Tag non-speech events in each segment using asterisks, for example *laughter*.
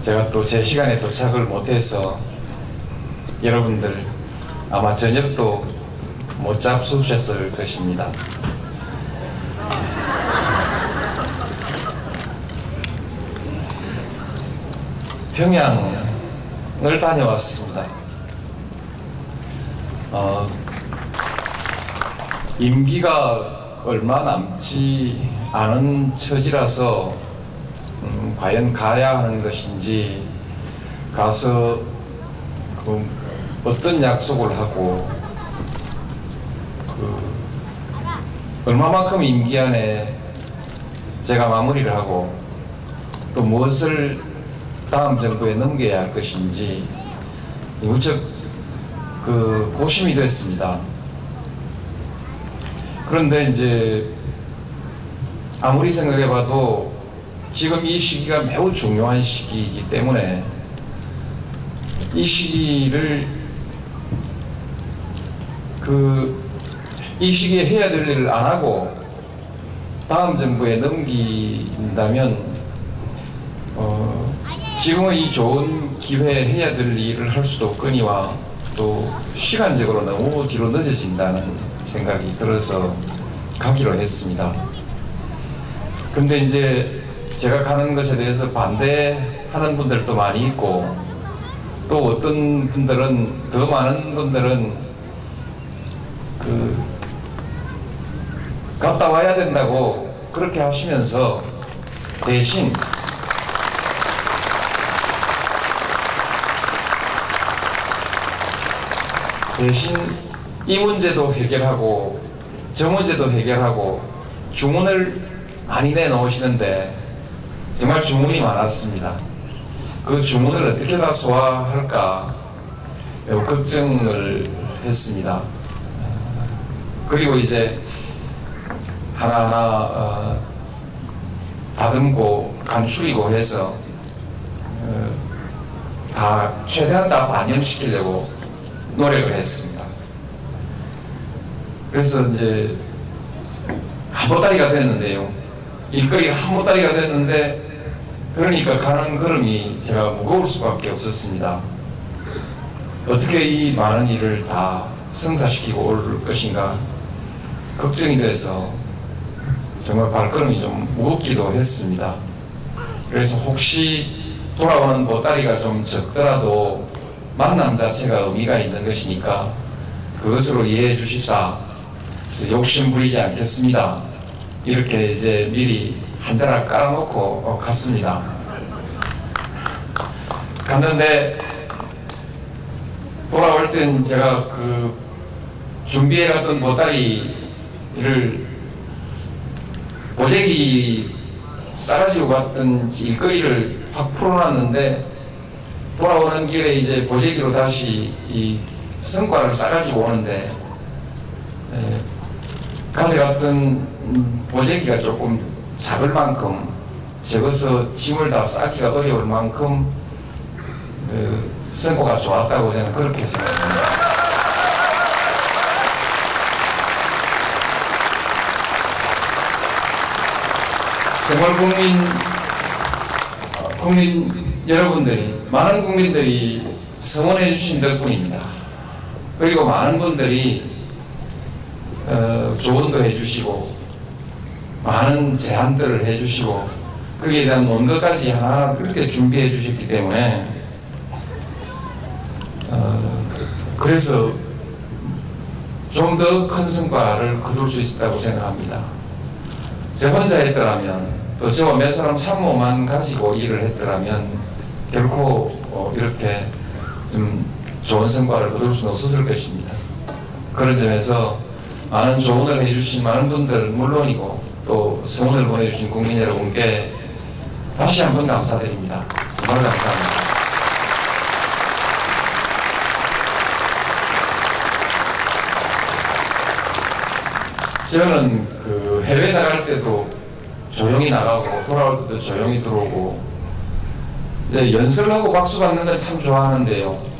제가 또 제 시간에 도착을 못해서 여러분들 아마 저녁도 못 잡수셨을 것입니다. 평양을 다녀왔습니다. 어, 임기가 얼마 남지 않은 처지라서 음, 과연 가야 하는 것인지 가서 그 어떤 약속을 하고 그 얼마만큼 임기 안에 제가 마무리를 하고 또 무엇을 다음 정부에 넘겨야 할 것인지 무척 그 고심이 됐습니다. 그런데 이제 아무리 생각해봐도 지금 이 시기가 매우 중요한 시기이기 때문에 이 시기를 그 이 시기에 해야 될 일을 안 하고 다음 정부에 넘긴다면 어 지금의 이 좋은 기회에 해야 될 일을 할 수도 없거니와 또 시간적으로 너무 뒤로 늦어진다는 생각이 들어서 가기로 했습니다. 근데 이제 제가 가는 것에 대해서 반대하는 분들도 많이 있고 또 어떤 분들은 더 많은 분들은 그 갔다 와야 된다고 그렇게 하시면서 대신 대신 이 문제도 해결하고 저 문제도 해결하고 주문을 많이 내놓으시는데 정말 주문이 많았습니다. 그 주문을 어떻게 다 소화할까 매우 걱정을 했습니다. 그리고 이제 하나하나 어, 다듬고 간추리고 해서 어, 다 최대한 다 반영시키려고 노력을 했습니다. 그래서 이제 한 보따리가 됐는데요. 일거리가 한 보따리가 됐는데 그러니까 가는 걸음이 제가 무거울 수밖에 없었습니다. 어떻게 이 많은 일을 다 성사시키고 올 것인가 걱정이 돼서 정말 발걸음이 좀 무겁기도 했습니다. 그래서 혹시 돌아오는 보따리가 좀 적더라도 만남 자체가 의미가 있는 것이니까 그것으로 이해해 주십사. 그래서 욕심 부리지 않겠습니다. 이렇게 이제 미리 한 자락 깔아놓고 갔습니다. 갔는데 돌아올 땐 제가 그 준비해 갔던 보따리를 보재기 싸가지고 갔던 일거리를 확 풀어놨는데 돌아오는 길에 이제 보재기로 다시 이 성과를 싸가지고 오는데 에, 가져갔던 보재기가 조금 작을 만큼 적어서 짐을 다 싸기가 어려울 만큼 그 성과가 좋았다고 저는 그렇게 생각합니다. 정말 국민 국민 여러분들이 많은 국민들이 성원해 주신 덕분입니다. 그리고 많은 분들이 어, 조언도 해주시고 많은 제안들을 해주시고 거기에 대한 논거까지 하나 그렇게 준비해 주셨기 때문에 어, 그래서 좀 더 큰 성과를 거둘 수 있었다고 생각합니다. 저 혼자 했더라면 또 저와 몇 사람 참모만 가지고 일을 했더라면 결코 어, 이렇게 좀 좋은 성과를 거둘 수는 없었을 것입니다. 그런 점에서 많은 조언을 해주신 많은 분들 물론이고 또 성원을 보내주신 국민 여러분께 다시 한번 감사드립니다. 정말 감사합니다. 저는 그 해외 나갈 때도 조용히 나가고 돌아올 때도 조용히 들어오고 이제 연설하고 박수 받는 걸 참 좋아하는데요.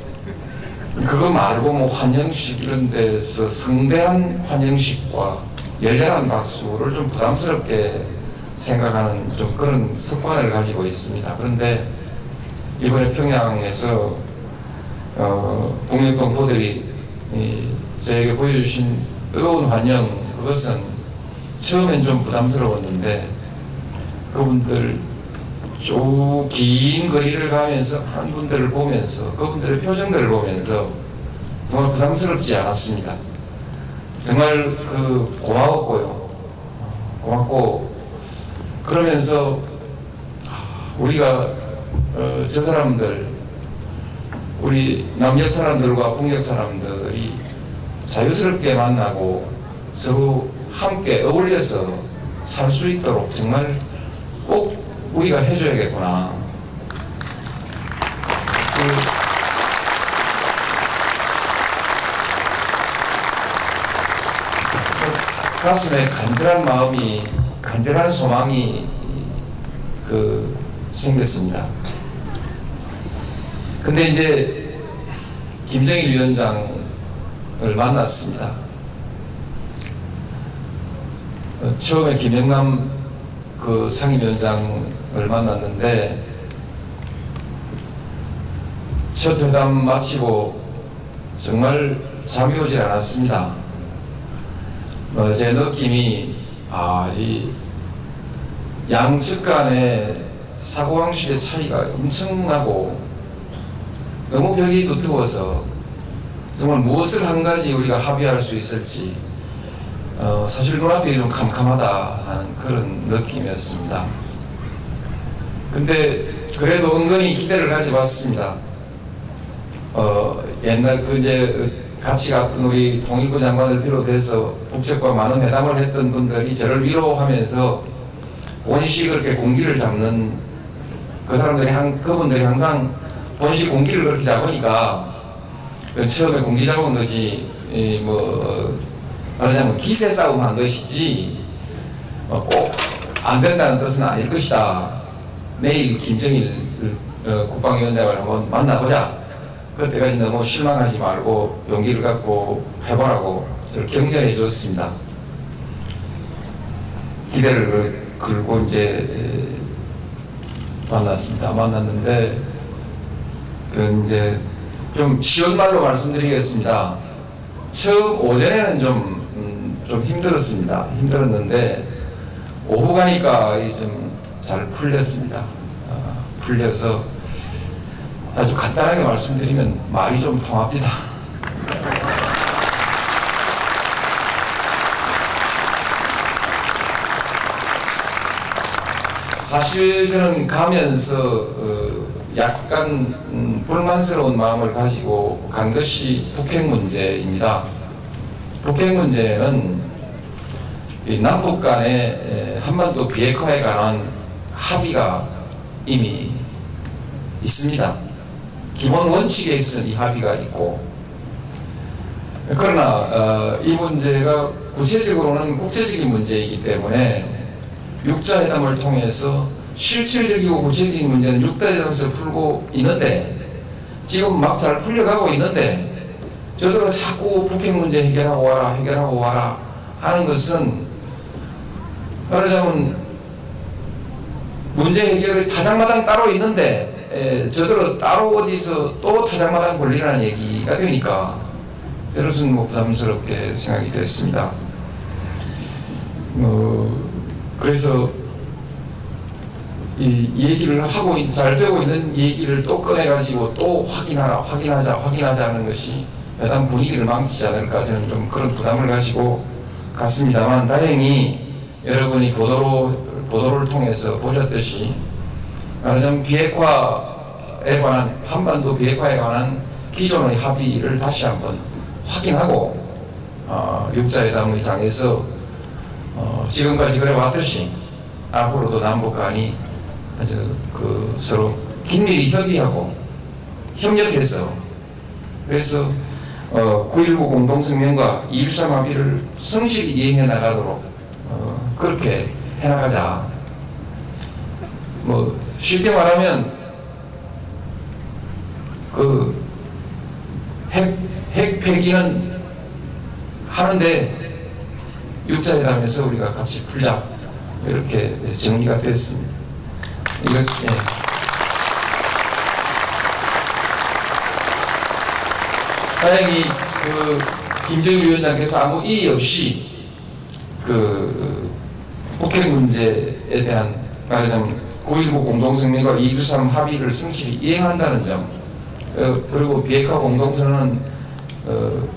그거 말고 뭐 환영식 이런 데서 성대한 환영식과 열렬한 박수를 좀 부담스럽게 생각하는 좀 그런 습관을 가지고 있습니다. 그런데 이번에 평양에서 어, 국민 동포들이 저에게 보여주신 뜨거운 환영 그것은 처음엔 좀 부담스러웠는데 그분들 쭉 긴 거리를 가면서 한 분들을 보면서 그분들의 표정들을 보면서 정말 부담스럽지 않았습니다. 정말 그 고마웠고요. 고맙고 그러면서 우리가 어, 저 사람들 우리 남녘 사람들과 북녘 사람들이 자유스럽게 만나고 서로 함께 어울려서 살 수 있도록 정말 꼭 우리가 해줘야겠구나. 그 가슴에 간절한 마음이 간절한 소망이 그 생겼습니다. 근데 이제 김정일 위원장을 만났습니다. 어, 처음에 김영남 그 상임위원장을 만났는데 첫 회담 마치고 정말 잠이 오질 않았습니다. 어, 제 느낌이 아, 이 양측 간의 사고방식의 차이가 엄청나고 너무 벽이 두터워서 정말 무엇을 한 가지 우리가 합의할 수 있을지 어, 사실 눈앞이 좀 캄캄하다 하는 그런 느낌이었습니다. 근데 그래도 은근히 기대를 가져봤습니다. 어, 옛날 그 이제 같이 갔던 우리 통일부 장관을 비롯해서 국적과 많은 회담을 했던 분들이 저를 위로하면서 원시 그렇게 공기를 잡는 그 사람들이 한, 그분들이 항상 원시 공기를 그렇게 잡으니까 처음에 공기 잡은 거지, 뭐, 말하자면 기세 싸움 한 것이지, 어, 꼭안 된다는 뜻은 아닐 것이다. 내일 김정일 어, 국방위원장을 한번 만나보자. 그때까지 너무 실망하지 말고 용기를 갖고 해보라고 저를 격려해 줬습니다. 기대를 걸고 이제 만났습니다. 만났는데 그 이제 좀 쉬운 말로 말씀드리겠습니다. 처음 오전에는 좀, 음, 좀 힘들었습니다. 힘들었는데 오후 가니까 좀 잘 풀렸습니다. 어, 풀려서 아주 간단하게 말씀드리면 말이 좀 통합니다. 사실 저는 가면서 어, 약간 음, 불만스러운 마음을 가지고 간 것이 북핵 문제입니다. 북핵 문제는 남북 간의 한반도 비핵화에 관한 합의가 이미 있습니다. 기본 원칙에 이 합의가 있고. 그러나 어, 이 문제가 구체적으로는 국제적인 문제이기 때문에 육자회담을 통해서 실질적이고 구체적인 문제는 육다에서 풀고 있는데 지금 막 잘 풀려가고 있는데 저들은 자꾸 북핵 문제 해결하고 와라 해결하고 와라 하는 것은 말하자면 문제 해결이 타장마당 따로 있는데 에, 저들은 따로 어디서 또 타장마당 걸리라는 얘기가 되니까 때로는 뭐 부담스럽게 생각이 됐습니다. 어, 그래서 이 얘기를 하고 잘 되고 있는 얘기를 또 꺼내가지고 또 확인하라 확인하자 확인하자 하는 것이 여당 분위기를 망치지 않을까 저는 좀 그런 부담을 가지고 갔습니다만 다행히 여러분이 보도로, 보도를 통해서 보셨듯이 말하자면 비핵화에 관한 한반도 비핵화에 관한 기존의 합의를 다시 한번 확인하고 어, 육자회담 의 장에서 어, 지금까지 그래 왔듯이 앞으로도 남북 간이 아주 그 서로 긴밀히 협의하고 협력해서 그래서 어, 9.19 공동성명과 2.13 합의를 성실히 이행해 나가도록 어, 그렇게 해나가자. 뭐 쉽게 말하면 그 핵, 핵 폐기는 하는데 육자회담에서 우리가 같이 풀자 이렇게 정리가 됐습니다. 이것 예. 다행히 그 김정일 위원장께서 아무 이의 없이 그 북핵 문제에 대한 말하자면 9.19 공동성명과 2.13 합의를 성실히 이행한다는 점 어, 그리고 비핵화 공동선언은 어,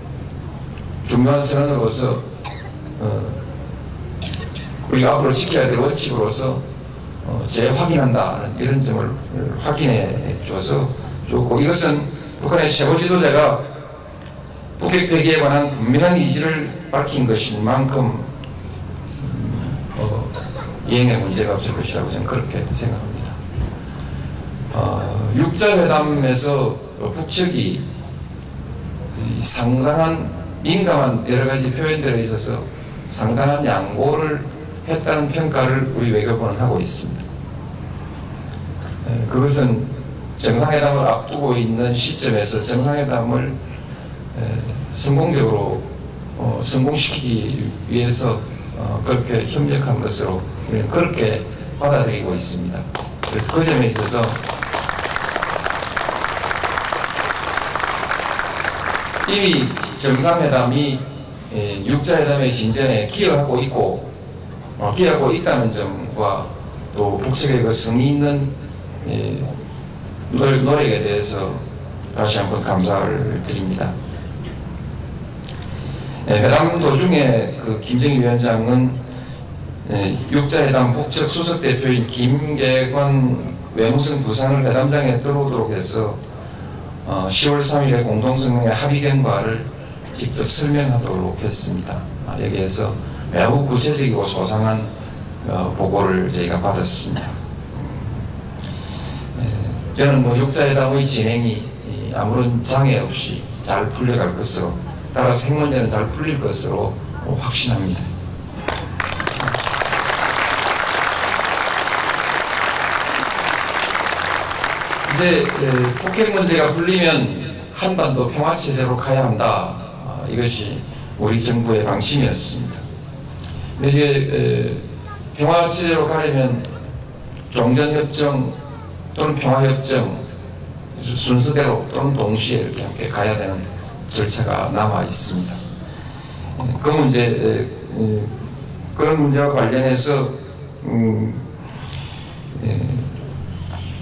중요한 선언으로서 어, 우리가 앞으로 지켜야 될 원칙으로서 어, 재확인한다는 이런 점을 확인해 줘서 좋고 이것은 북한의 최고 지도자가 북핵 폐기에 관한 분명한 의지를 밝힌 것인 만큼 이행에 문제가 없을 것이라고 저는 그렇게 생각합니다. 어, 육자회담에서 북측이 상당한 민감한 여러 가지 표현들에 있어서 상당한 양보를 했다는 평가를 우리 외교부는 하고 있습니다. 그것은 정상회담을 앞두고 있는 시점에서 정상회담을 성공적으로 어, 성공시키기 위해서 어, 그렇게 협력한 것으로 그렇게 받아들이고 있습니다. 그래서 그 점에 있어서 이미 정상회담이 예, 육자회담의 진전에 기여하고 있고 어, 기여하고 있다는 점과 또 북측의 그 성의 있는 예, 노력에 대해서 다시 한번 감사를 드립니다. 예, 회담 도중에 그 김정일 위원장은 예, 육자회담 북측 수석 대표인 김계관 외무성 부산을 회담장에 들어오도록 해서 어, 10월 3일에 공동성명의 합의 결과를 직접 설명하도록 했습니다. 아, 여기에서 매우 구체적이고 소상한 어, 보고를 저희가 받았습니다. 예, 저는 뭐 육자회담의 진행이 아무런 장애 없이 잘 풀려갈 것으로 따라서 핵 문제는 잘 풀릴 것으로 확신합니다. 이제 북핵 문제가 풀리면 한반도 평화체제로 가야 한다. 아, 이것이 우리 정부의 방침이었습니다. 이제 평화체제로 가려면 종전협정 또는 평화협정 순서대로 또는 동시에 이렇게 함께 가야 되는 절차가 남아 있습니다. 그 문제 그런 문제와 관련해서 음, 예,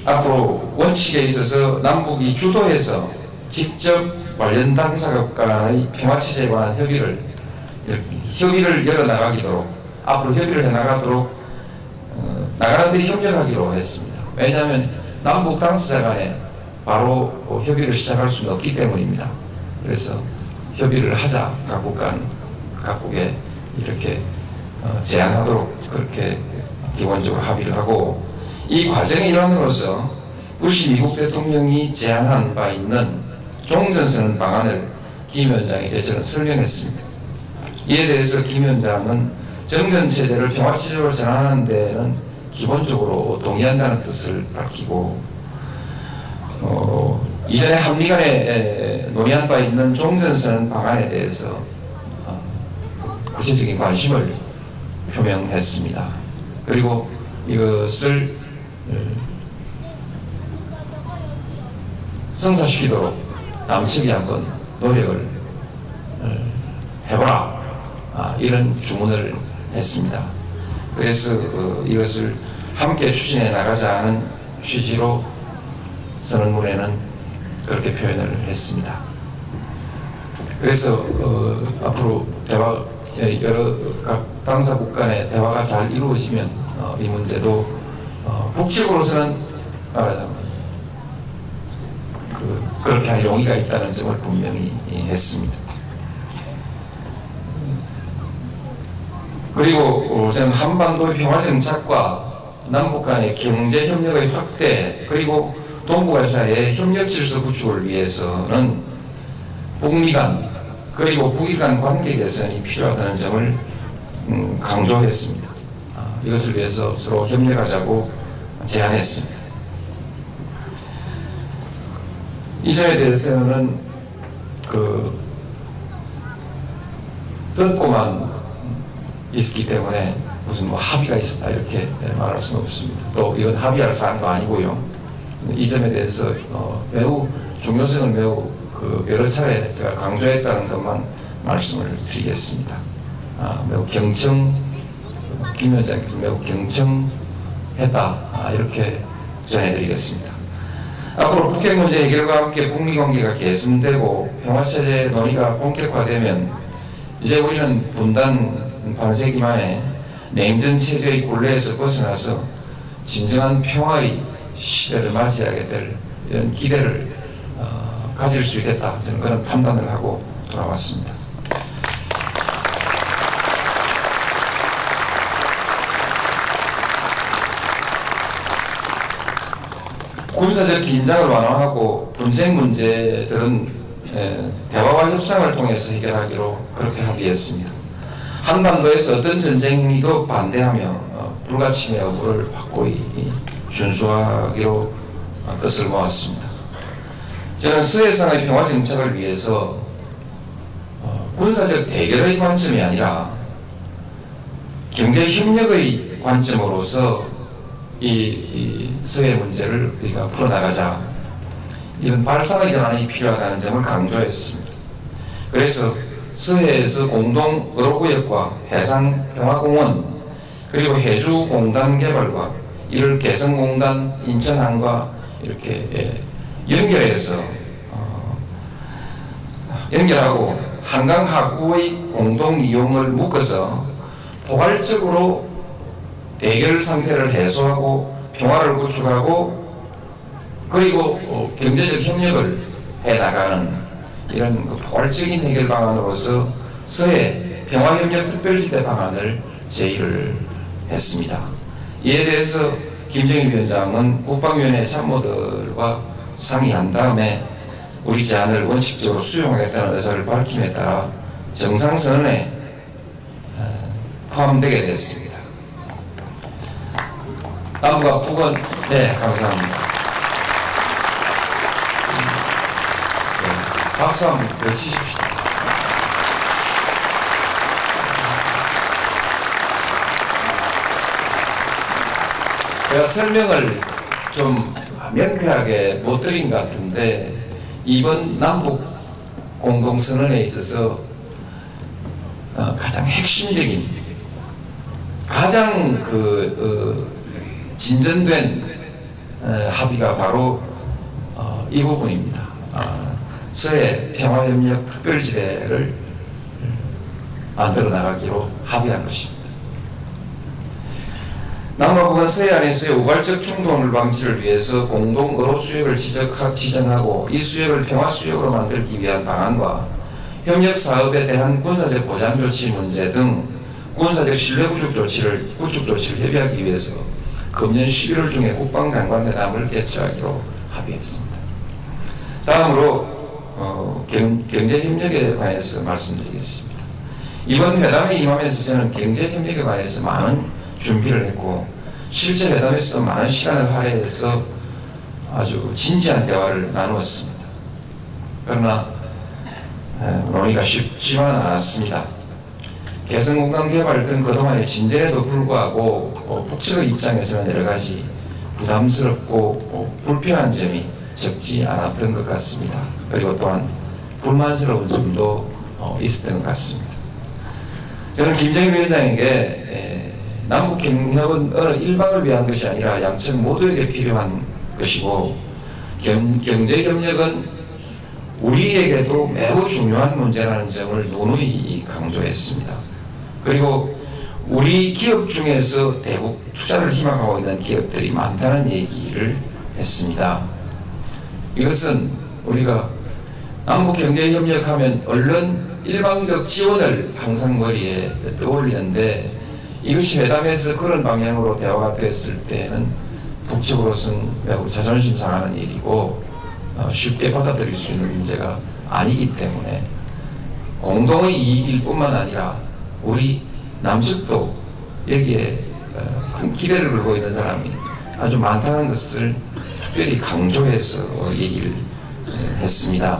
앞으로 원칙에 있어서 남북이 주도해서 직접 관련 당사국 간의 평화체제에 관한 협의를 협의를 열어나가기도록 앞으로 협의를 해나가도록 어, 나가는 데 협력하기로 했습니다. 왜냐하면 남북 당사자 간에 바로 협의를 시작할 수는 없기 때문입니다. 그래서 협의를 하자 각국 간 각국에 이렇게 어, 제안하도록 그렇게 기본적으로 합의를 하고 이 과정의 일환으로서 부시 미국 대통령이 제안한 바 있는 종전선 방안을 김 위원장에 대해서는 설명했습니다. 이에 대해서 김 위원장은 정전체제를 평화체제로 전환하는 데는 기본적으로 동의한다는 뜻을 밝히고 어, 이전에 한미 간에 논의한 바 있는 종전선 방안에 대해서 어, 구체적인 관심을 표명했습니다. 그리고 이것을 어, 성사시키도록 남측이 한번 노력을 어, 해보라 아, 이런 주문을 했습니다. 그래서 이것을 함께 추진해 나가자는 취지로 선언문에는 그렇게 표현을 했습니다. 그래서 어, 앞으로 대화 여러 각 당사국 간의 대화가 잘 이루어지면 어, 이 문제도 어, 북측으로서는 말하자면 그, 그렇게 할 용의가 있다는 점을 분명히 했습니다. 그리고 어, 저는 한반도의 평화 정착과 남북 간의 경제 협력의 확대 그리고 동북아시아의 협력 질서 구축을 위해서는 북미 간 그리고 북일 간 관계 개선이 필요하다는 점을 음, 강조했습니다. 아, 이것을 위해서 서로 협력하자고 제안했습니다. 이 점에 대해서는 그 듣고만 있었기 때문에 무슨 뭐 합의가 있었다 이렇게 말할 수는 없습니다. 또 이건 합의할 사항도 아니고요. 이 점에 대해서 어 매우 중요성을 매우 그 여러 차례 제가 강조했다는 것만 말씀을 드리겠습니다. 아, 매우 경청 김 위원장께서 매우 경청했다 아, 이렇게 전해드리겠습니다. 앞으로 북핵 문제 해결과 함께 북미 관계가 개선되고 평화체제 논의가 본격화되면 이제 우리는 분단 반세기 만에 냉전 체제의 굴레에서 벗어나서 진정한 평화의 시대를 맞이하게 될 이런 기대를 어, 가질 수 있겠다 저는 그런 판단을 하고 돌아왔습니다. 군사적 긴장을 완화하고 분쟁 문제들은 대화와 협상을 통해서 해결하기로 그렇게 합의했습니다. 한반도에서 어떤 전쟁 행위도 반대하며 어, 불가침의 여부를 확고히 준수하기로 뜻을 모았습니다. 저는 서해상의 평화 정착을 위해서 어, 군사적 대결의 관점이 아니라 경제 협력의 관점으로서 이, 이 서해 문제를 우리가 풀어나가자 이런 발상의 전환이 필요하다는 점을 강조했습니다. 그래서 서해에서 공동 의료구역과 해상평화공원 그리고 해주공단 개발과 이를 개성공단 인천항과 이렇게 예, 연결해서 어, 연결하고 한강 하구의 공동 이용을 묶어서 포괄적으로 대결 상태를 해소하고 평화를 구축하고 그리고 어, 경제적 협력을 해나가는 이런 그 포괄적인 해결 방안으로서 서해 평화협력 특별지대 방안을 제의를 했습니다. 이에 대해서 김정일 위원장은 국방위원회 참모들과 상의한 다음에 우리 제안을 원칙적으로 수용하겠다는 의사를 밝힘에 따라 정상선언에 어, 포함되게 됐습니다. 남과 북은 네 감사합니다. 박수 한번 더 치십시오. 제가 설명을 좀 명쾌하게 못 드린 것 같은데 이번 남북 공동선언에 있어서 어, 가장 핵심적인 가장 그 어, 진전된 어, 합의가 바로 어, 이 부분입니다. 아, 서해 평화협력 특별지대를 만들어 나가기로 합의한 것입니다. 남북은 서해 안에서의 우발적 충돌 방지를 위해서 공동 의료 수역을 지정하고 이 수역을 평화 수역으로 만들기 위한 방안과 협력 사업에 대한 군사적 보장 조치 문제 등 군사적 신뢰 구축 조치를 구축 조치를 협의하기 위해서 금년 11월 중에 국방장관 회담을 개최하기로 합의했습니다. 다음으로 어, 경, 경제 협력에 관해서 말씀드리겠습니다. 이번 회담에 임하면서 저는 경제 협력에 관해서 많은 준비를 했고 실제 회담에서도 많은 시간을 할애해서 아주 진지한 대화를 나누었습니다. 그러나 논의가 쉽지만 않았습니다. 개성공단 개발 등 그동안의 진전에도 불구하고 어, 북측의 입장에서는 여러 가지 부담스럽고 어, 불편한 점이 적지 않았던 것 같습니다. 그리고 또한 불만스러운 점도 어, 있었던 것 같습니다. 저는 김정일 위원장에게 남북 경협은 어느 일방을 위한 것이 아니라 양측 모두에게 필요한 것이고 경, 경제 협력은 우리에게도 매우 중요한 문제라는 점을 누누이 강조했습니다. 그리고 우리 기업 중에서 대북 투자를 희망하고 있는 기업들이 많다는 얘기를 했습니다. 이것은 우리가 남북 경제 협력하면 얼른 일방적 지원을 항상 머리에 떠올리는데 이것이 회담에서 그런 방향으로 대화가 됐을 때는 북측으로서는 매우 자존심 상하는 일이고 어, 쉽게 받아들일 수 있는 문제가 아니기 때문에 공동의 이익일 뿐만 아니라 우리 남측도 여기에 어, 큰 기대를 걸고 있는 사람이 아주 많다는 것을 특별히 강조해서 얘기를 했습니다.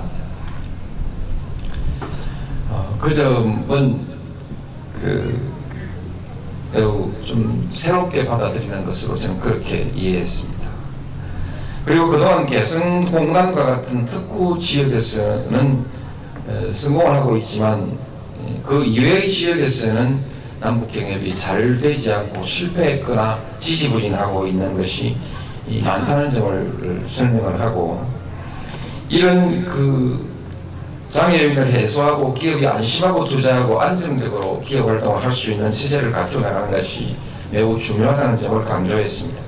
어, 그 점은 그 매우 좀 새롭게 받아들이는 것으로 저는 그렇게 이해했습니다. 그리고 그동안 개성공단과 같은 특구 지역에서는 어, 성공을 하고 있지만 그 이외의 지역에서는 남북 경협이 잘 되지 않고 실패했거나 지지부진하고 있는 것이 많다는 점을 설명을 하고 이런 그 장애 요인을 해소하고 기업이 안심하고 투자하고 안정적으로 기업 활동을 할 수 있는 체제를 갖춰 나가는 것이 매우 중요하다는 점을 강조했습니다.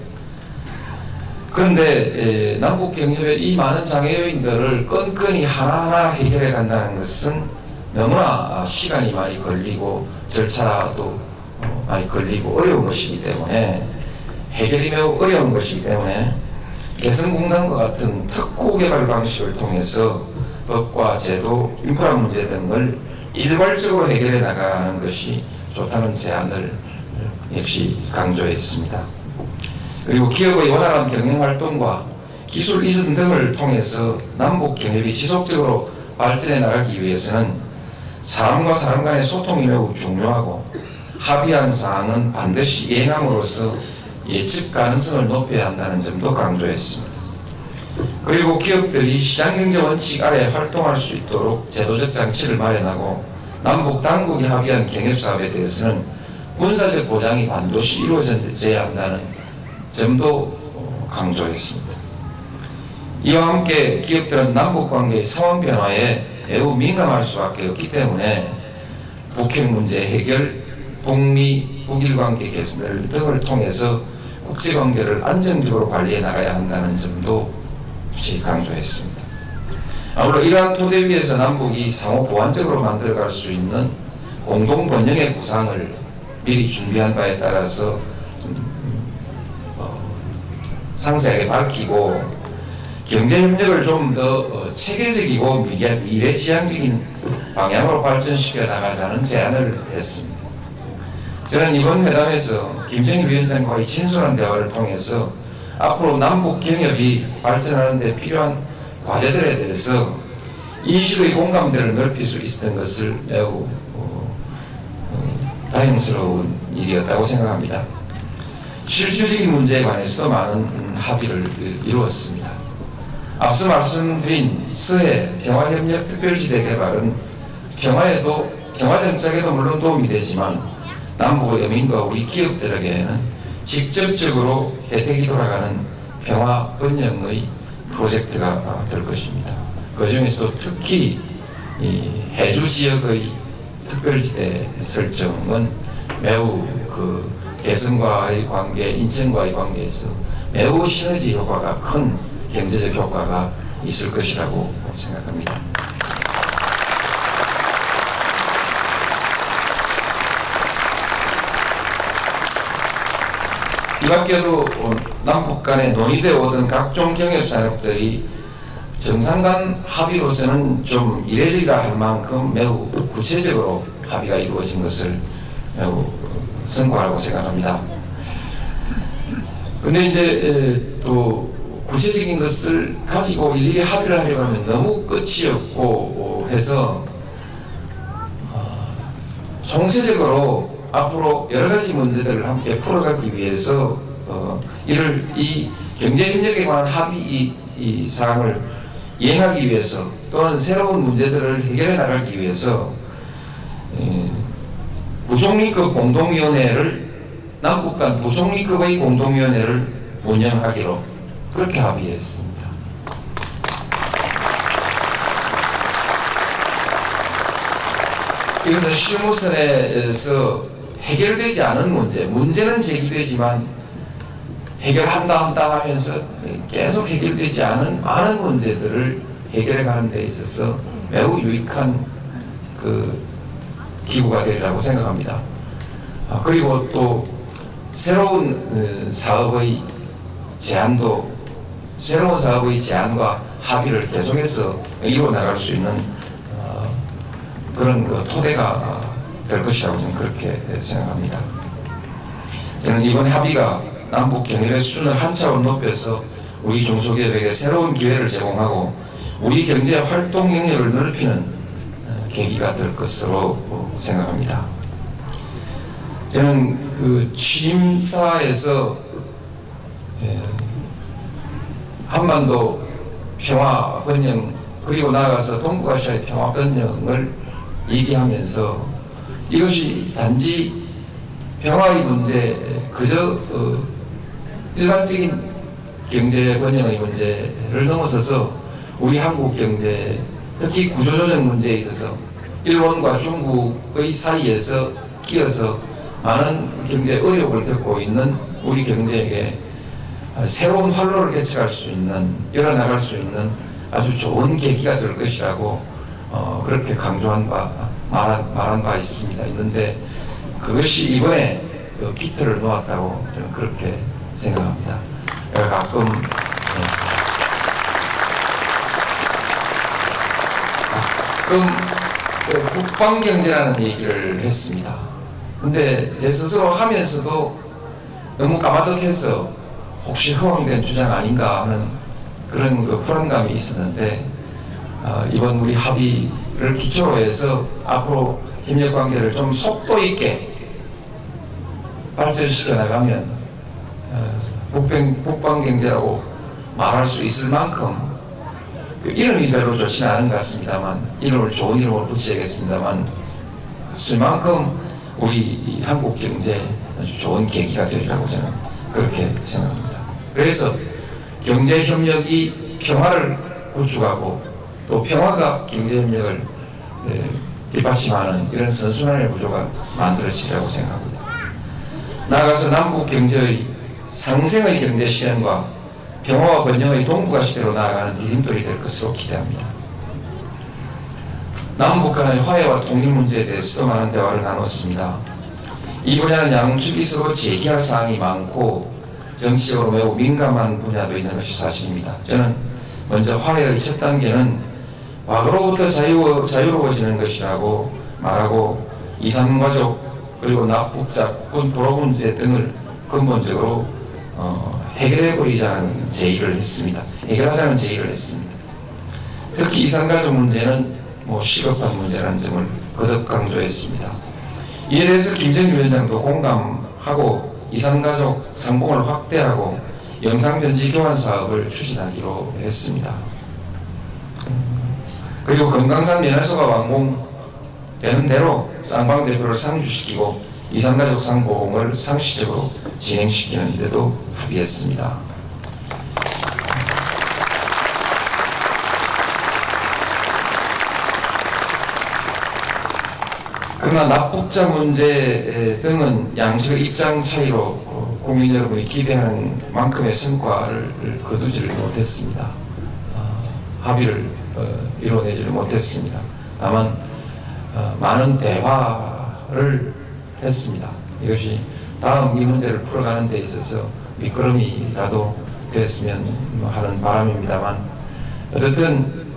그런데 남북 경협의 이 많은 장애 요인들을 끈끈이 하나하나 해결해 간다는 것은 너무나 시간이 많이 걸리고 절차도 많이 걸리고 어려운 것이기 때문에 해결이 매우 어려운 것이기 때문에 개성공단과 같은 특구 개발 방식을 통해서 법과 제도, 인프라 문제 등을 일괄적으로 해결해 나가는 것이 좋다는 제안을 역시 강조했습니다. 그리고 기업의 원활한 경영활동과 기술 이전 등을 통해서 남북 경협이 지속적으로 발전해 나가기 위해서는 사람과 사람 간의 소통이 매우 중요하고 합의한 사항은 반드시 이행함으로써 예측 가능성을 높여야 한다는 점도 강조했습니다. 그리고 기업들이 시장경제 원칙 아래 활동할 수 있도록 제도적 장치를 마련하고 남북 당국이 합의한 경협사업에 대해서는 군사적 보장이 반드시 이루어져야 한다는 점도 강조했습니다. 이와 함께 기업들은 남북관계의 상황 변화에 매우 민감할 수밖에 없기 때문에 북핵 문제 해결, 북미, 북일 관계 개선 등을 통해서 국제관계를 안정적으로 관리해 나가야 한다는 점도 강조했습니다. 아무로 이러한 토대 위에서 남북이 상호 보완적으로 만들어갈 수 있는 공동 번영의 구상을 미리 준비한 바에 따라서 어, 상세하게 밝히고 경제협력을 좀더 어, 체계적이고 미래지향적인 방향으로 발전시켜 나가자는 제안을 했습니다. 저는 이번 회담에서 김정일 위원장과의 진솔한 대화를 통해서 앞으로 남북 경협이 발전하는 데 필요한 과제들에 대해서 인식의 공감대를 넓힐 수 있었던 것을 매우 어, 어, 다행스러운 일이었다고 생각합니다. 실질적인 문제에 관해서도 많은 합의를 이루었습니다. 앞서 말씀드린 서해 평화협력 특별지대 개발은 평화에도 평화 정착에도 물론 도움이 되지만 남북의 어민과 우리 기업들에게는 직접적으로 혜택이 돌아가는 평화 번영의 프로젝트가 될 것입니다. 그 중에서도 특히 해주 지역의 특별지대 설정은 매우 그 개성과의 관계, 인천과의 관계에서 매우 시너지 효과가 큰 경제적 효과가 있을 것이라고 생각합니다. 이 밖에도 남북 간에 논의되어 오던 각종 경협 산업들이 정상 간 합의로서는 좀 이례적이라 할 만큼 매우 구체적으로 합의가 이루어진 것을 매우 성과라고 생각합니다. 근데 이제 또 구체적인 것을 가지고 일일이 합의를 하려고 하면 너무 끝이 없고 해서 어, 총체적으로 앞으로 여러 가지 문제들을 함께 풀어가기 위해서 어, 이를 이 경제협력에 관한 합의 이, 이 사항을 이행하기 위해서 또는 새로운 문제들을 해결해 나가기 위해서 에, 부총리급 공동위원회를 남북 간 부총리급의 공동위원회를 운영하기로 그렇게 합의했습니다. 이것은 실무선에서 해결되지 않은 문제, 문제는 제기되지만 해결한다 한다 하면서 계속 해결되지 않은 많은 문제들을 해결해 가는 데 있어서 매우 유익한 그 기구가 되리라고 생각합니다. 아, 그리고 또 새로운 어, 사업의 제안도 새로운 사업의 제안과 합의를 계속해서 이루어 나갈 수 있는 어, 그런 그 토대가 될 것이라고 저는 그렇게 생각합니다. 저는 이번 합의가 남북 경협의 수준을 한 차원 높여서 우리 중소기업에게 새로운 기회를 제공하고 우리 경제 활동 영역을 넓히는 어, 계기가 될 것으로 생각합니다. 저는 그 취임사에서 예, 한반도 평화 번영 그리고 나아가서 동북아시아의 평화 번영을 얘기하면서 이것이 단지 평화의 문제 그저 어, 일반적인 경제 번영의 문제를 넘어서서 우리 한국 경제 특히 구조조정 문제에 있어서 일본과 중국의 사이에서 끼어서 많은 경제 어려움을 겪고 있는 우리 경제에게 새로운 활로를 개척할 수 있는 열어나갈 수 있는 아주 좋은 계기가 될 것이라고 어, 그렇게 강조한 바 말한, 말한 바 있습니다. 있는데 그것이 이번에 그 기틀을 놓았다고 저는 그렇게 생각합니다. 가끔 네. 가끔 그 국방 경제라는 얘기를 했습니다. 근데 제 스스로 하면서도 너무 까마득해서 혹시 허황된 주장 아닌가 하는 그런 그 불안감이 있었는데 어, 이번 우리 합의를 기초로 해서 앞으로 협력 관계를 좀 속도 있게 발전시켜 나가면 어, 북방, 북방 경제라고 말할 수 있을 만큼 그 이름이 별로 좋지는 않은 것 같습니다만 이름을 좋은 이름을 붙여야겠습니다만 쓸만큼 우리 한국 경제 아주 좋은 계기가 되리라고 저는 그렇게 생각합니다. 그래서 경제 협력이 평화를 구축하고 또 평화가 경제 협력을 뒷받침하는 이런 선순환의 구조가 만들어지리라고 생각합니다. 나아가서 남북 경제의 상생의 경제 실현과 평화와 번영의 동북아 시대로 나아가는 디딤돌이 될 것으로 기대합니다. 남북 간의 화해와 통일 문제에 대해서도 많은 대화를 나눴습니다. 이 분야는 양측이 서로 제기할 사항이 많고 정치적으로 매우 민감한 분야도 있는 것이 사실입니다. 저는 먼저 화해의 첫 단계는 과거로부터 자유, 자유로워지는 것이라고 말하고 이산가족 그리고 납북자 군 포로 문제 등을 근본적으로 어, 해결해 버리자는 제의를 했습니다. 해결하자는 제의를 했습니다. 특히 이산가족 문제는 뭐 시급한 문제라는 점을 거듭 강조했습니다. 이에 대해서 김정일 위원장도 공감하고 이산가족 상봉을 확대하고 영상편지 교환 사업을 추진하기로 했습니다. 그리고 금강산 면회소가 완공되는 대로 쌍방 대표를 상주시키고 이산가족 상봉을 상시적으로 진행시키는 데도 합의했습니다. 그러나 납북자 문제 등은 양측의 입장 차이로 국민 여러분이 기대하는 만큼의 성과를 거두지를 못했습니다. 어, 합의를 어, 이뤄내지를 못했습니다. 다만 어, 많은 대화를 했습니다. 이것이 다음 이 문제를 풀어가는 데 있어서 미끄럼이라도 됐으면 하는 바람입니다만 어쨌든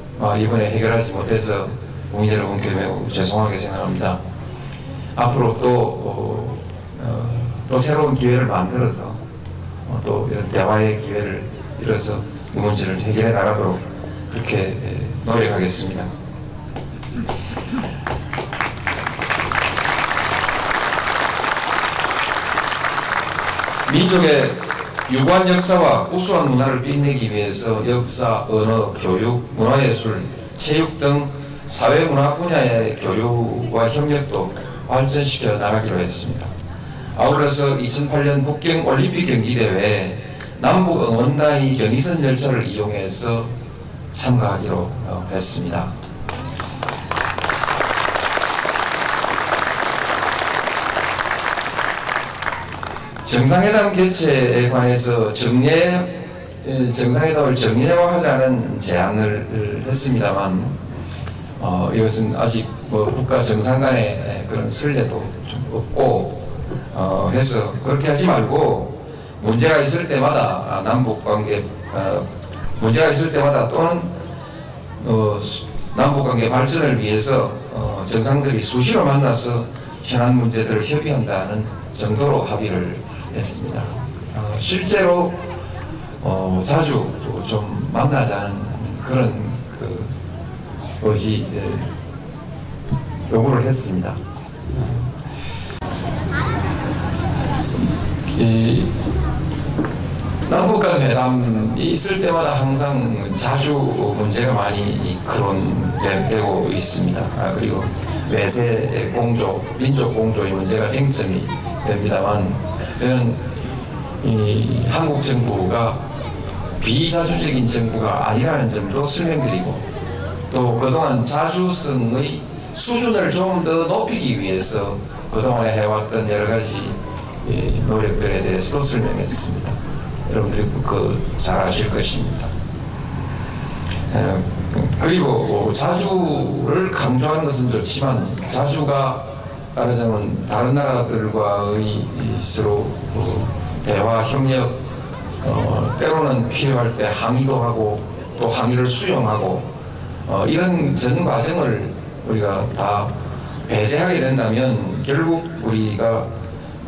이번에 해결하지 못해서 국민 여러분께 매우 죄송하게 생각합니다. 앞으로 또, 어, 어, 또 새로운 기회를 만들어서 어, 또 이런 대화의 기회를 이뤄서 이 문제를 해결해 나가도록 그렇게 노력하겠습니다. 민족의 유구한 역사와 우수한 문화를 빛내기 위해서 역사, 언어, 교육, 문화예술, 체육 등 사회문화 분야의 교류와 협력도 발전시켜 나가기로 했습니다. 아울러서 2008년 북경 올림픽 경기대회에 남북 응원단이 경의선 열차를 이용해서 참가하기로 어, 했습니다. 정상회담 개최에 관해서 정례 정상회담을 정례화하자는 제안을 했습니다만 어, 이것은 아직 뭐 국가 정상 간의 그런 선례도 좀 없고 어, 해서 그렇게 하지 말고 문제가 있을 때마다 남북 관계 어, 문제가 있을 때마다 또는 어, 남북 관계 발전을 위해서 어, 정상들이 수시로 만나서 현안 문제들을 협의한다는 정도로 합의를 했습니다. 어, 실제로 어, 자주 좀 만나자는 그런 그 것이 예, 요구를 했습니다. 이 남북간 회담이 있을 때마다 항상 자주 문제가 많이 거론되고 있습니다. 아, 그리고 외세 공조, 민족 공조의 문제가 쟁점이 됩니다만 저는 이 한국 정부가 비자주적인 정부가 아니라는 점도 설명드리고 또 그동안 자주성의 수준을 좀 더 높이기 위해서 그동안에 해왔던 여러 가지 노력들에 대해서도 설명했습니다. 여러분들이 그 잘 아실 것입니다. 그리고 자주를 강조하는 것은 좋지만 자주가 말하자면 다른 나라들과의 서로 대화 협력 어, 때로는 필요할 때 항의도 하고 또 항의를 수용하고 어, 이런 전 과정을 우리가 다 배제하게 된다면 결국 우리가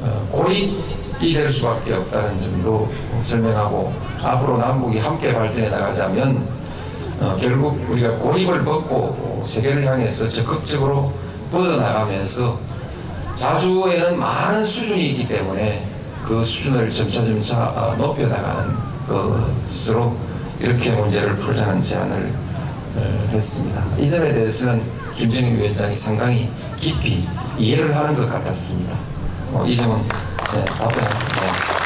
어, 고립이 될 수밖에 없다는 점도 설명하고 앞으로 남북이 함께 발전해 나가자면 어, 결국 우리가 고립을 벗고 세계를 향해서 적극적으로 뻗어나가면서 자주에는 많은 수준이 있기 때문에 그 수준을 점차점차 어, 높여나가는 것으로 이렇게 문제를 풀자는 제안을 어, 했습니다. 이 점에 대해서는 김정일 위원장이 상당히 깊이 이해를 하는 것 같았습니다. 어, 이 점은 네, 답변. 네.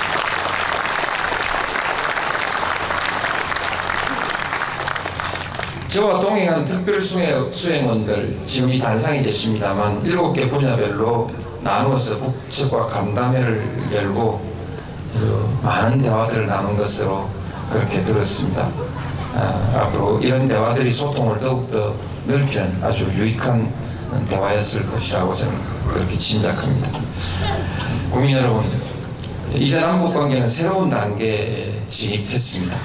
저와 동행한 특별 수행원들 지금 이 단상이 됐습니다만 일곱 개 분야별로 나누어서 북측과 간담회를 열고 그 많은 대화들을 나눈 것으로 그렇게 들었습니다. 아, 앞으로 이런 대화들이 소통을 더욱더 넓히는 아주 유익한 대화였을 것이라고 저는 그렇게 짐작합니다. 국민 여러분, 이제 남북 관계는 새로운 단계에 진입했습니다.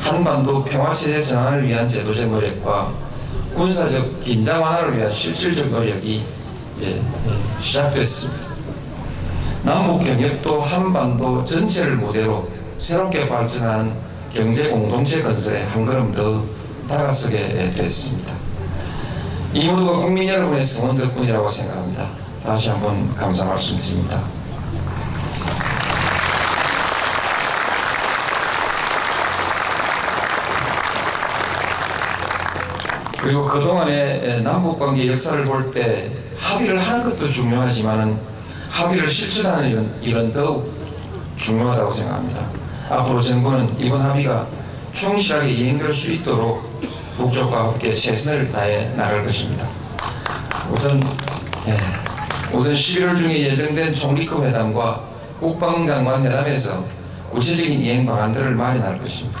한반도 평화체제 전환을 위한 제도적 노력과 군사적 긴장 완화를 위한 실질적 노력이 이제 시작됐습니다. 남북 경협도 한반도 전체를 무대로 새롭게 발전하는 경제 공동체 건설에 한 걸음 더 다가서게 됐습니다. 이 모두가 국민 여러분의 성원 덕분이라고 생각합니다. 다시 한번 감사 말씀드립니다. 그리고 그동안의 남북관계 역사를 볼 때 합의를 하는 것도 중요하지만 합의를 실천하는 일은, 더욱 중요하다고 생각합니다. 앞으로 정부는 이번 합의가 충실하게 이행될 수 있도록 북쪽과 함께 최선을 다해 나갈 것입니다. 우선 예, 우선 11월 중에 예정된 총리급 회담과 국방장관 회담에서 구체적인 이행 방안들을 마련할 것입니다.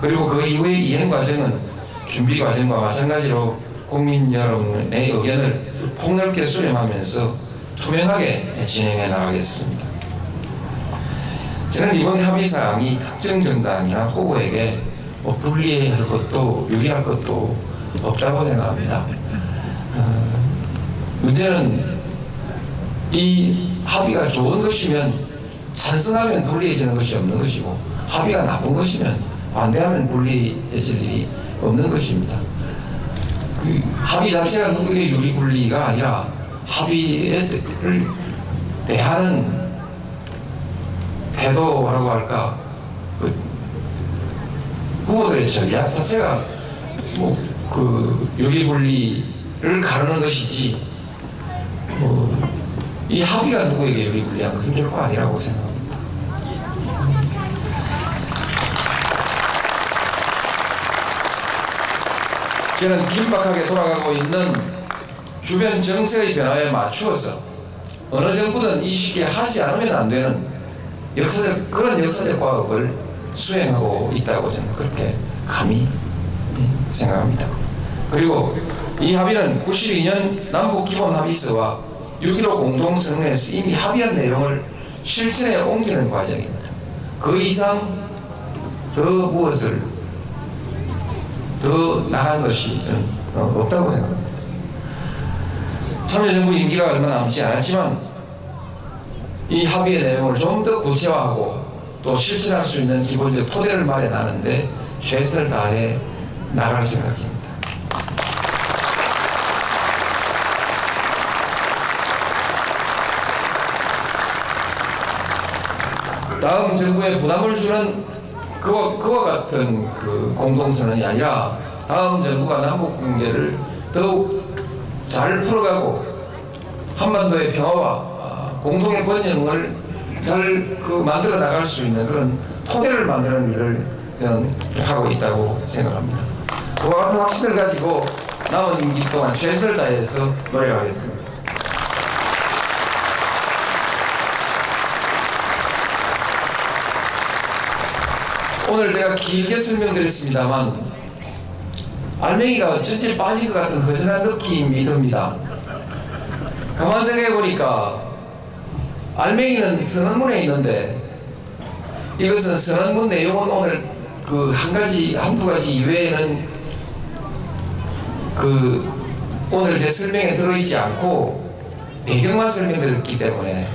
그리고 그 이후의 이행 과정은 준비 과정과 마찬가지로 국민 여러분의 의견을 폭넓게 수렴하면서 투명하게 진행해 나가겠습니다. 저는 이번 합의사항이 특정 정당이나 후보에게 뭐 불리할 것도 유리할 것도 없다고 생각합니다. 어, 문제는 이 합의가 좋은 것이면 찬성하면 불리해지는 것이 없는 것이고 합의가 나쁜 것이면 반대하면 불리해질 일이 없는 것입니다. 그 합의 자체가 누구에게 유리 불리가 아니라 합의를 대하는 태도라고 할까? 그 후보들의 전략 자체가 뭐그 유리 불리를 가르는 것이지. 뭐 이 합의가 누구에게 유리 불리한 것은 결코 아니라고 생각합니다. 저는 긴박하게 돌아가고 있는 주변 정세의 변화에 맞추어서 어느 정부든 이 시기에 하지 않으면 안 되는 역사적 그런 역사적 과업을 수행하고 있다고 저는 그렇게 감히 생각합니다. 그리고 이 합의는 92년 남북 기본 합의서와 6.15 공동성명에서 이미 합의한 내용을 실천에 옮기는 과정입니다. 그 이상 더 무엇을 더 나간 것이 어, 없다고 생각합니다. 참여정부 임기가 얼마 남지 않았지만 이 합의의 내용을 좀 더 구체화하고 또 실천할 수 있는 기본적 토대를 마련하는데 최선을 다해 나갈 생각입니다. 다음 정부에 부담을 주는 그와, 그와 같은 그 공동선언이 아니라 다음 정부가 남북 관계를 더욱 잘 풀어가고 한반도의 평화와 아, 공동의 번영을 잘 그 만들어 나갈 수 있는 그런 토대를 만드는 일을 저는 하고 있다고 생각합니다. 그와 같은 확신을 가지고 남은 임기 동안 최선을 다해서 노력하겠습니다. 오늘 제가 길게 설명드렸습니다만 알맹이가 전체 빠진 것 같은 허전한 느낌이 듭니다. 가만 생각해 보니까 알맹이는 선언문에 있는데 이것은 선언문 내용은 오늘 그 한 가지 한두 가지 이외에는 그 오늘 제 설명에 들어있지 않고 배경만 설명드렸기 때문에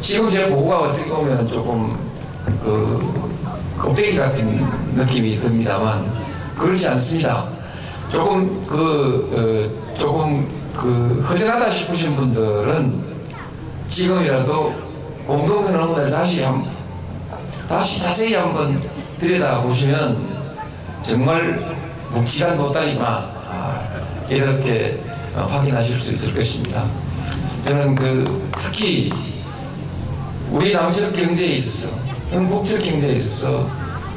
지금 제 보고가 어떻게 보면 조금 그 껍데기 같은 느낌이 듭니다만 그렇지 않습니다. 조금 그 어, 조금 그 허전하다 싶으신 분들은 지금이라도 공동선언문을 다시 한, 다시 자세히 한번 들여다 보시면 정말 묵직한 돗다리구나 아, 이렇게 어, 확인하실 수 있을 것입니다. 저는 그 특히 우리 남쪽 경제에 있어서 전국적 경제에 있어서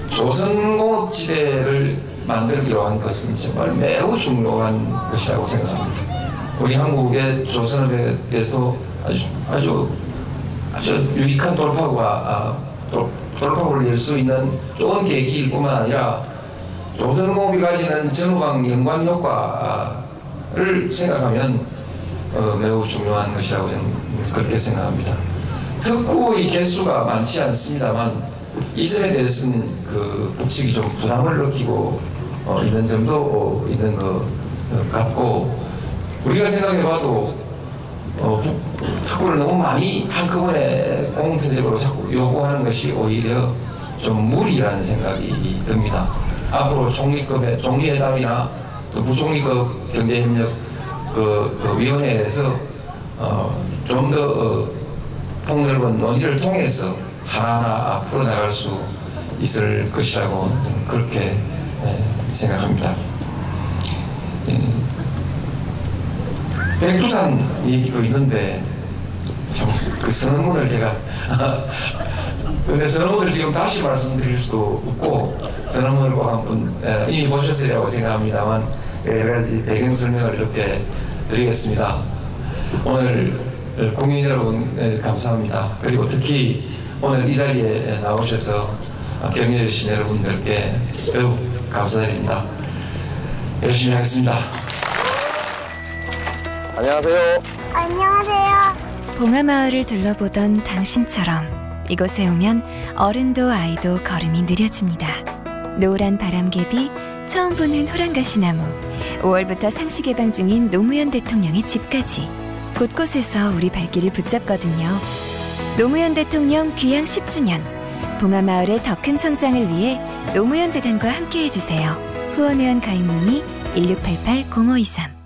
조선공업지대를 만들기로 한 것은 정말 매우 중요한 것이라고 생각합니다. 우리 한국의 조선업에 대해서 아주 아주 아주 유익한 돌파구가 아, 돌, 돌파구를 열 수 있는 좋은 계기일 뿐만 아니라 조선공업이 가지는 전후방 연관 효과를 생각하면 어, 매우 중요한 것이라고 저는 그렇게 생각합니다. 특구의 개수가 많지 않습니다만 이 점에 대해서는 그 북측이 좀 부담을 느끼고 어, 있는 점도 어, 있는 것 같고 우리가 생각해봐도 어, 특구를 너무 많이 한꺼번에 공세적으로 자꾸 요구하는 것이 오히려 좀 무리라는 생각이 듭니다. 앞으로 총리급의 총리회담이나 또 부총리급 경제협력 그, 그 위원회에서 어, 좀더 어, 폭넓은 논의를 통해서 하나하나 풀어나갈 수 있을 것이라고 그렇게 생각합니다. 백두산 얘기도 있는데 참 그 선언문을 제가 *laughs* 근데 선언문을 지금 다시 말씀드릴 수도 없고 선언문을 꼭 한번 이미 보셨으리라고 생각합니다만 여러 가지 배경 설명을 이렇게 드리겠습니다. 오늘 국민 여러분 감사합니다. 그리고 특히 오늘 이 자리에 나오셔서 격려해 주신 여러분들께 더욱 감사드립니다. 열심히 하겠습니다. 안녕하세요. 안녕하세요. 봉하마을을 둘러보던 당신처럼 이곳에 오면 어른도 아이도 걸음이 느려집니다. 노란 바람개비, 처음 보는 호랑가시나무, 5월부터 상시 개방 중인 노무현 대통령의 집까지 곳곳에서 우리 발길을 붙잡거든요. 노무현 대통령 귀향 10주년, 봉하마을의 더 큰 성장을 위해 노무현 재단과 함께 해 주세요. 후원회원 가입 문의 1688-0523